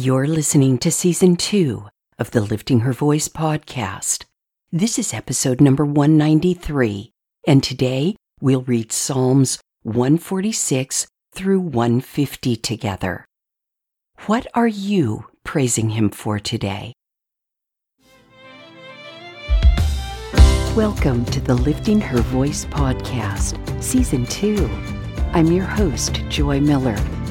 You're listening to season two of the Lifting Her Voice podcast. This is episode number 193, and today we'll read Psalms 146 through 150 together. What are you praising Him for today? Welcome to the Lifting Her Voice podcast, season two. I'm your host, Joy Miller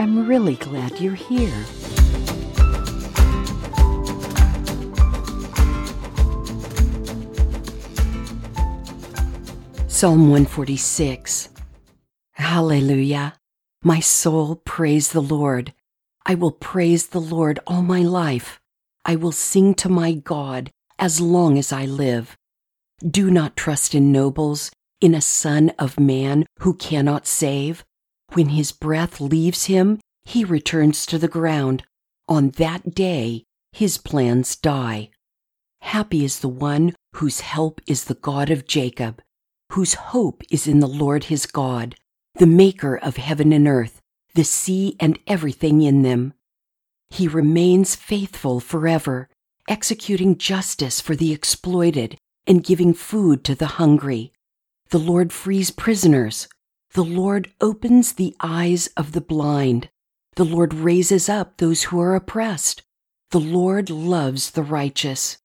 I'm really glad you're here. Psalm 146 Hallelujah! My soul praise the Lord. I will praise the Lord all my life. I will sing to my God as long as I live. Do not trust in nobles, in a son of man who cannot save. When his breath leaves him, he returns to the ground. On that day, his plans die. Happy is the one whose help is the God of Jacob, whose hope is in the Lord his God, the maker of heaven and earth, the sea and everything in them. He remains faithful forever, executing justice for the exploited and giving food to the hungry. The Lord frees prisoners. The Lord opens the eyes of the blind. The Lord raises up those who are oppressed. The Lord loves the righteous.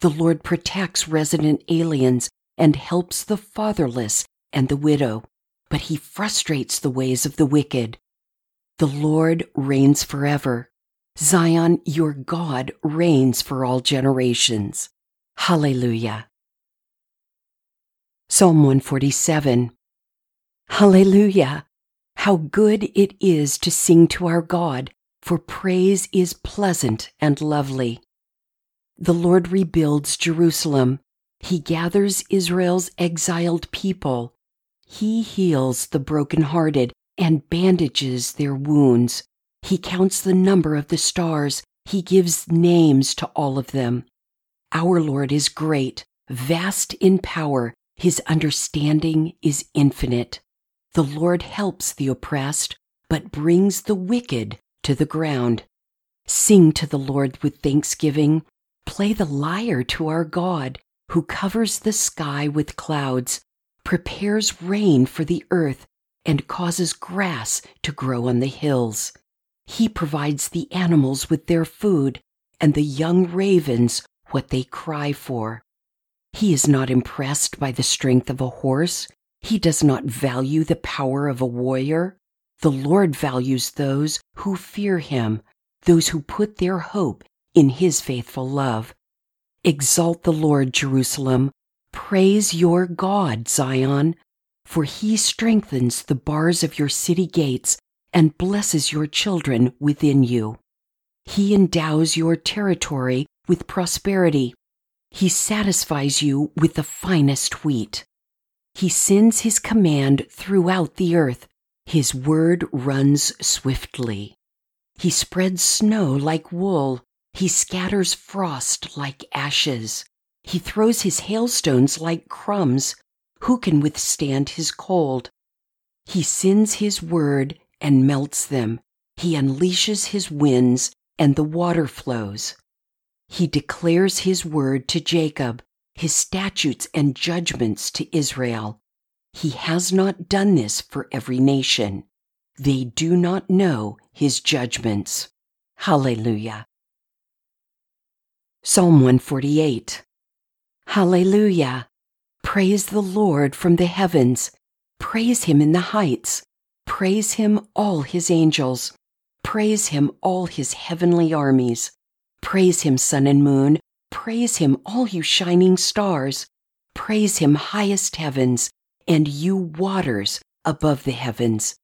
The Lord protects resident aliens and helps the fatherless and the widow, but he frustrates the ways of the wicked. The Lord reigns forever. Zion, your God, reigns for all generations. Hallelujah. Psalm 147 Hallelujah! How good it is to sing to our God, for praise is pleasant and lovely. The Lord rebuilds Jerusalem. He gathers Israel's exiled people. He heals the brokenhearted and bandages their wounds. He counts the number of the stars. He gives names to all of them. Our Lord is great, vast in power. His understanding is infinite. The Lord helps the oppressed, but brings the wicked to the ground. Sing to the Lord with thanksgiving. Play the lyre to our God, who covers the sky with clouds, prepares rain for the earth, and causes grass to grow on the hills. He provides the animals with their food, and the young ravens what they cry for. He is not impressed by the strength of a horse he does not value the power of a warrior. The Lord values those who fear him, those who put their hope in his faithful love. Exalt the Lord, Jerusalem. Praise your God, Zion, for he strengthens the bars of your city gates and blesses your children within you. He endows your territory with prosperity. He satisfies you with the finest wheat. He sends his command throughout the earth. His word runs swiftly. He spreads snow like wool. He scatters frost like ashes. He throws his hailstones like crumbs. Who can withstand his cold? He sends his word and melts them. He unleashes his winds and the water flows. He declares his word to Jacob his statutes and judgments to Israel. He has not done this for every nation. They do not know his judgments. Hallelujah. Psalm 148. Hallelujah. Praise the Lord from the heavens. Praise him in the heights. Praise him, all his angels. Praise him, all his heavenly armies. Praise him, sun and moon. Praise him, all you shining stars. Praise him, highest heavens, and you waters above the heavens.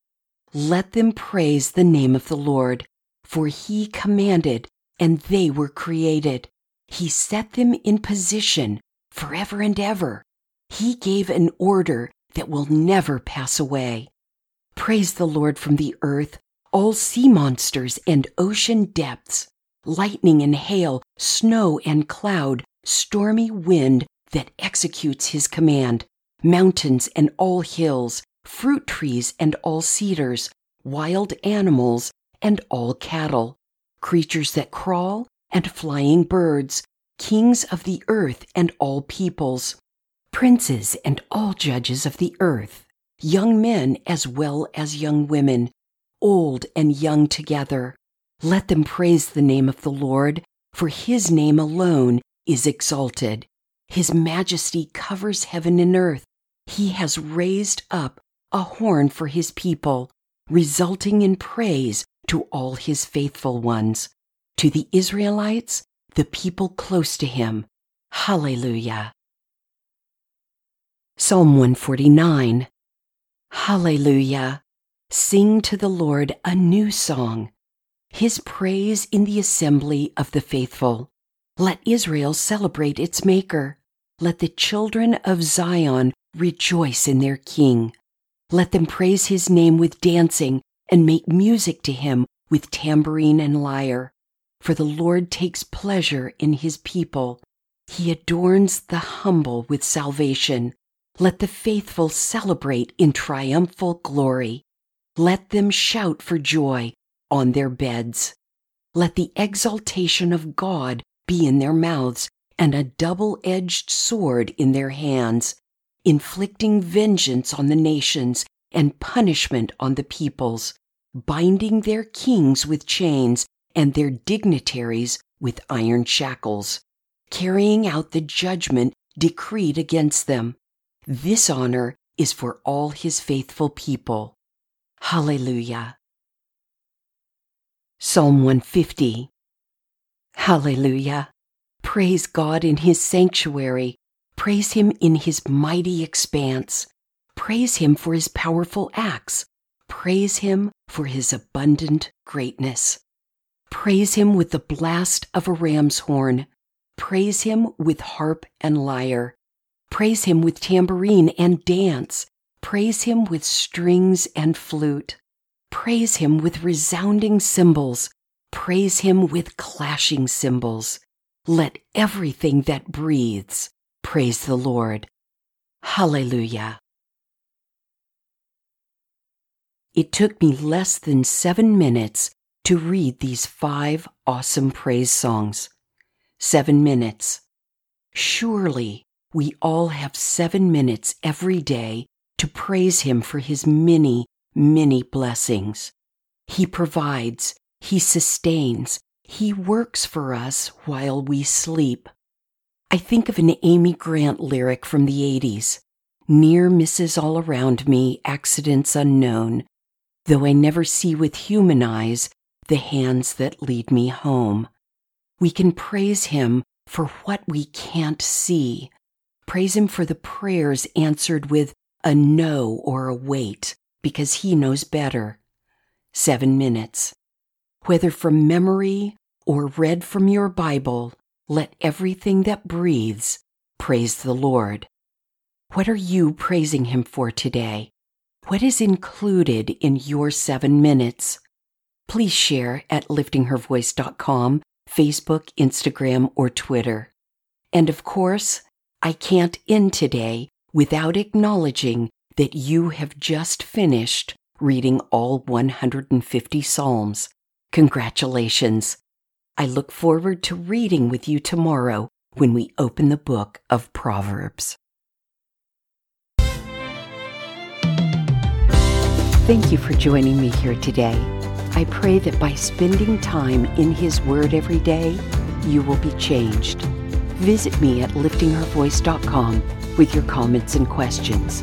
Let them praise the name of the Lord, for he commanded, and they were created. He set them in position forever and ever. He gave an order that will never pass away. Praise the Lord from the earth, all sea monsters and ocean depths, lightning and hail, snow and cloud, stormy wind that executes his command, mountains and all hills, fruit trees and all cedars, wild animals and all cattle, creatures that crawl and flying birds, kings of the earth and all peoples, princes and all judges of the earth, young men as well as young women, old and young together. Let them praise the name of the Lord, for his name alone is exalted. His majesty covers heaven and earth. He has raised up a horn for his people, resulting in praise to all his faithful ones. To the Israelites, the people close to him. Hallelujah. Psalm 149 Hallelujah. Sing to the Lord a new song, his praise in the assembly of the faithful. Let Israel celebrate its Maker. Let the children of Zion rejoice in their King. Let them praise his name with dancing and make music to him with tambourine and lyre. For the Lord takes pleasure in his people. He adorns the humble with salvation. Let the faithful celebrate in triumphal glory. Let them shout for joy on their beds. Let the exaltation of God be in their mouths and a double edged sword in their hands, inflicting vengeance on the nations and punishment on the peoples, binding their kings with chains and their dignitaries with iron shackles, carrying out the judgment decreed against them. This honor is for all his faithful people. Hallelujah. Psalm 150 Hallelujah. Praise God in His sanctuary. Praise Him in His mighty expanse. Praise Him for His powerful acts. Praise Him for His abundant greatness. Praise Him with the blast of a ram's horn. Praise Him with harp and lyre. Praise Him with tambourine and dance. Praise Him with strings and flute. Praise Him with resounding cymbals. Praise him with clashing cymbals. Let everything that breathes praise the Lord. Hallelujah. It took me less than seven minutes to read these five awesome praise songs. Seven minutes. Surely we all have seven minutes every day to praise Him for His many, many blessings. He provides, he sustains. He works for us while we sleep. I think of an Amy Grant lyric from the 80s Near misses all around me, accidents unknown, though I never see with human eyes the hands that lead me home. We can praise Him for what we can't see. Praise Him for the prayers answered with a no or a wait, because He knows better. Seven minutes. Whether from memory or read from your Bible, let everything that breathes praise the Lord. What are you praising Him for today? What is included in your seven minutes? Please share at liftinghervoice.com, Facebook, Instagram, or Twitter. And of course, I can't end today without acknowledging that you have just finished reading all 150 Psalms. Congratulations. I look forward to reading with you tomorrow when we open the book of Proverbs. Thank you for joining me here today. I pray that by spending time in His Word every day, you will be changed. Visit me at liftinghervoice.com with your comments and questions.